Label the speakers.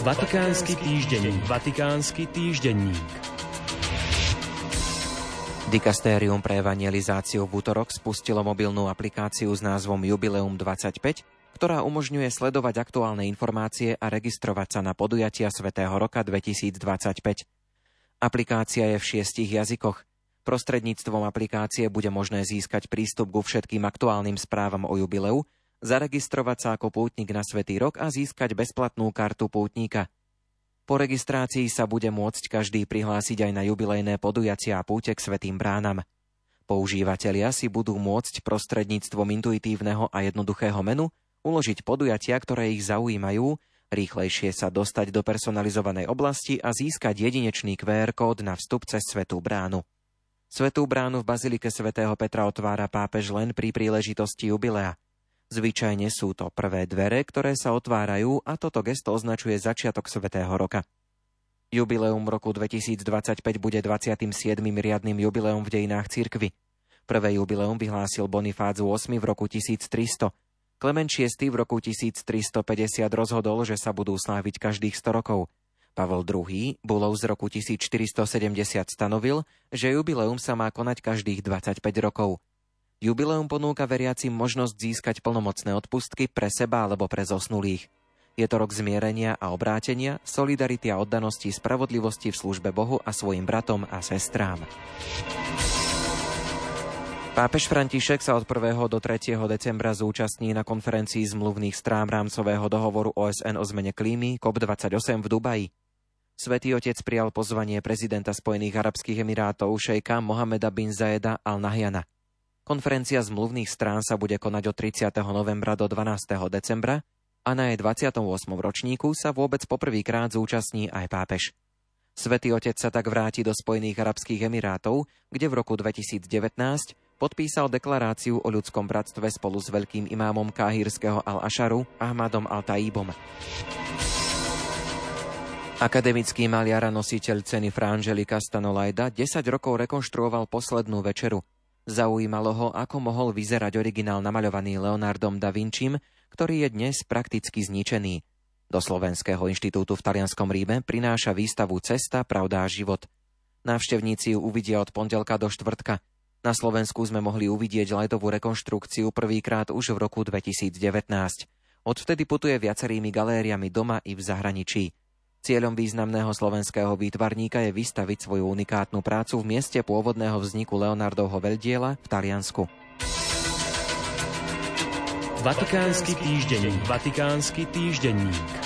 Speaker 1: Vatikánsky týždenník. Vatikánsky týždenník. Dikastérium pre evangelizáciu v útorok spustilo mobilnú aplikáciu s názvom Jubileum 25, ktorá umožňuje sledovať aktuálne informácie a registrovať sa na podujatia Svetého roka 2025. Aplikácia je v šiestich jazykoch. Prostredníctvom aplikácie bude možné získať prístup ku všetkým aktuálnym správam o jubileu, zaregistrovať sa ako pútnik na Svetý rok a získať bezplatnú kartu pútnika. Po registrácii sa bude môcť každý prihlásiť aj na jubilejné podujacia a púte k Svetým bránam. Používatelia si budú môcť prostredníctvom intuitívneho a jednoduchého menu uložiť podujatia, ktoré ich zaujímajú, rýchlejšie sa dostať do personalizovanej oblasti a získať jedinečný QR kód na vstup cez Svetú bránu. Svetú bránu v Bazilike svätého Petra otvára pápež len pri príležitosti jubilea – Zvyčajne sú to prvé dvere, ktoré sa otvárajú a toto gesto označuje začiatok Svetého roka. Jubileum roku 2025 bude 27. riadnym jubileum v dejinách cirkvy. Prvé jubileum vyhlásil Bonifác VIII v roku 1300. Klement VI v roku 1350 rozhodol, že sa budú sláviť každých 100 rokov. Pavol II bulou z roku 1470 stanovil, že jubileum sa má konať každých 25 rokov. Jubileum ponúka veriacim možnosť získať plnomocné odpustky pre seba alebo pre zosnulých. Je to rok zmierenia a obrátenia, solidarity a oddanosti spravodlivosti v službe Bohu a svojim bratom a sestrám. Pápež František sa od 1. do 3. decembra zúčastní na konferencii zmluvných strán rámcového dohovoru OSN o zmene klímy COP28 v Dubaji. Svetý otec prijal pozvanie prezidenta Spojených arabských emirátov šejka Mohameda bin Zaeda al-Nahyana. Konferencia zmluvných strán sa bude konať od 30. novembra do 12. decembra a na jej 28. ročníku sa vôbec poprvýkrát zúčastní aj pápež. Svetý otec sa tak vráti do Spojených arabských emirátov, kde v roku 2019 podpísal deklaráciu o ľudskom bratstve spolu s veľkým imámom káhirského Al-Ašaru Ahmadom Al-Taibom. Akademický maliar a nositeľ ceny Frangeli Castanolajda 10 rokov rekonštruoval poslednú večeru – Zaujímalo ho, ako mohol vyzerať originál namaľovaný Leonardom da Vincim, ktorý je dnes prakticky zničený. Do Slovenského inštitútu v talianskom Ríme prináša výstavu Cesta, pravda a život. Návštevníci ju uvidia od pondelka do štvrtka. Na Slovensku sme mohli uvidieť letovú rekonštrukciu prvýkrát už v roku 2019. Odvtedy putuje viacerými galériami doma i v zahraničí. Cieľom významného slovenského výtvarníka je vystaviť svoju unikátnu prácu v mieste pôvodného vzniku Leonardovho veľdiela v Taliansku.
Speaker 2: Vatikánsky týždenník. Vatikánsky týždenník.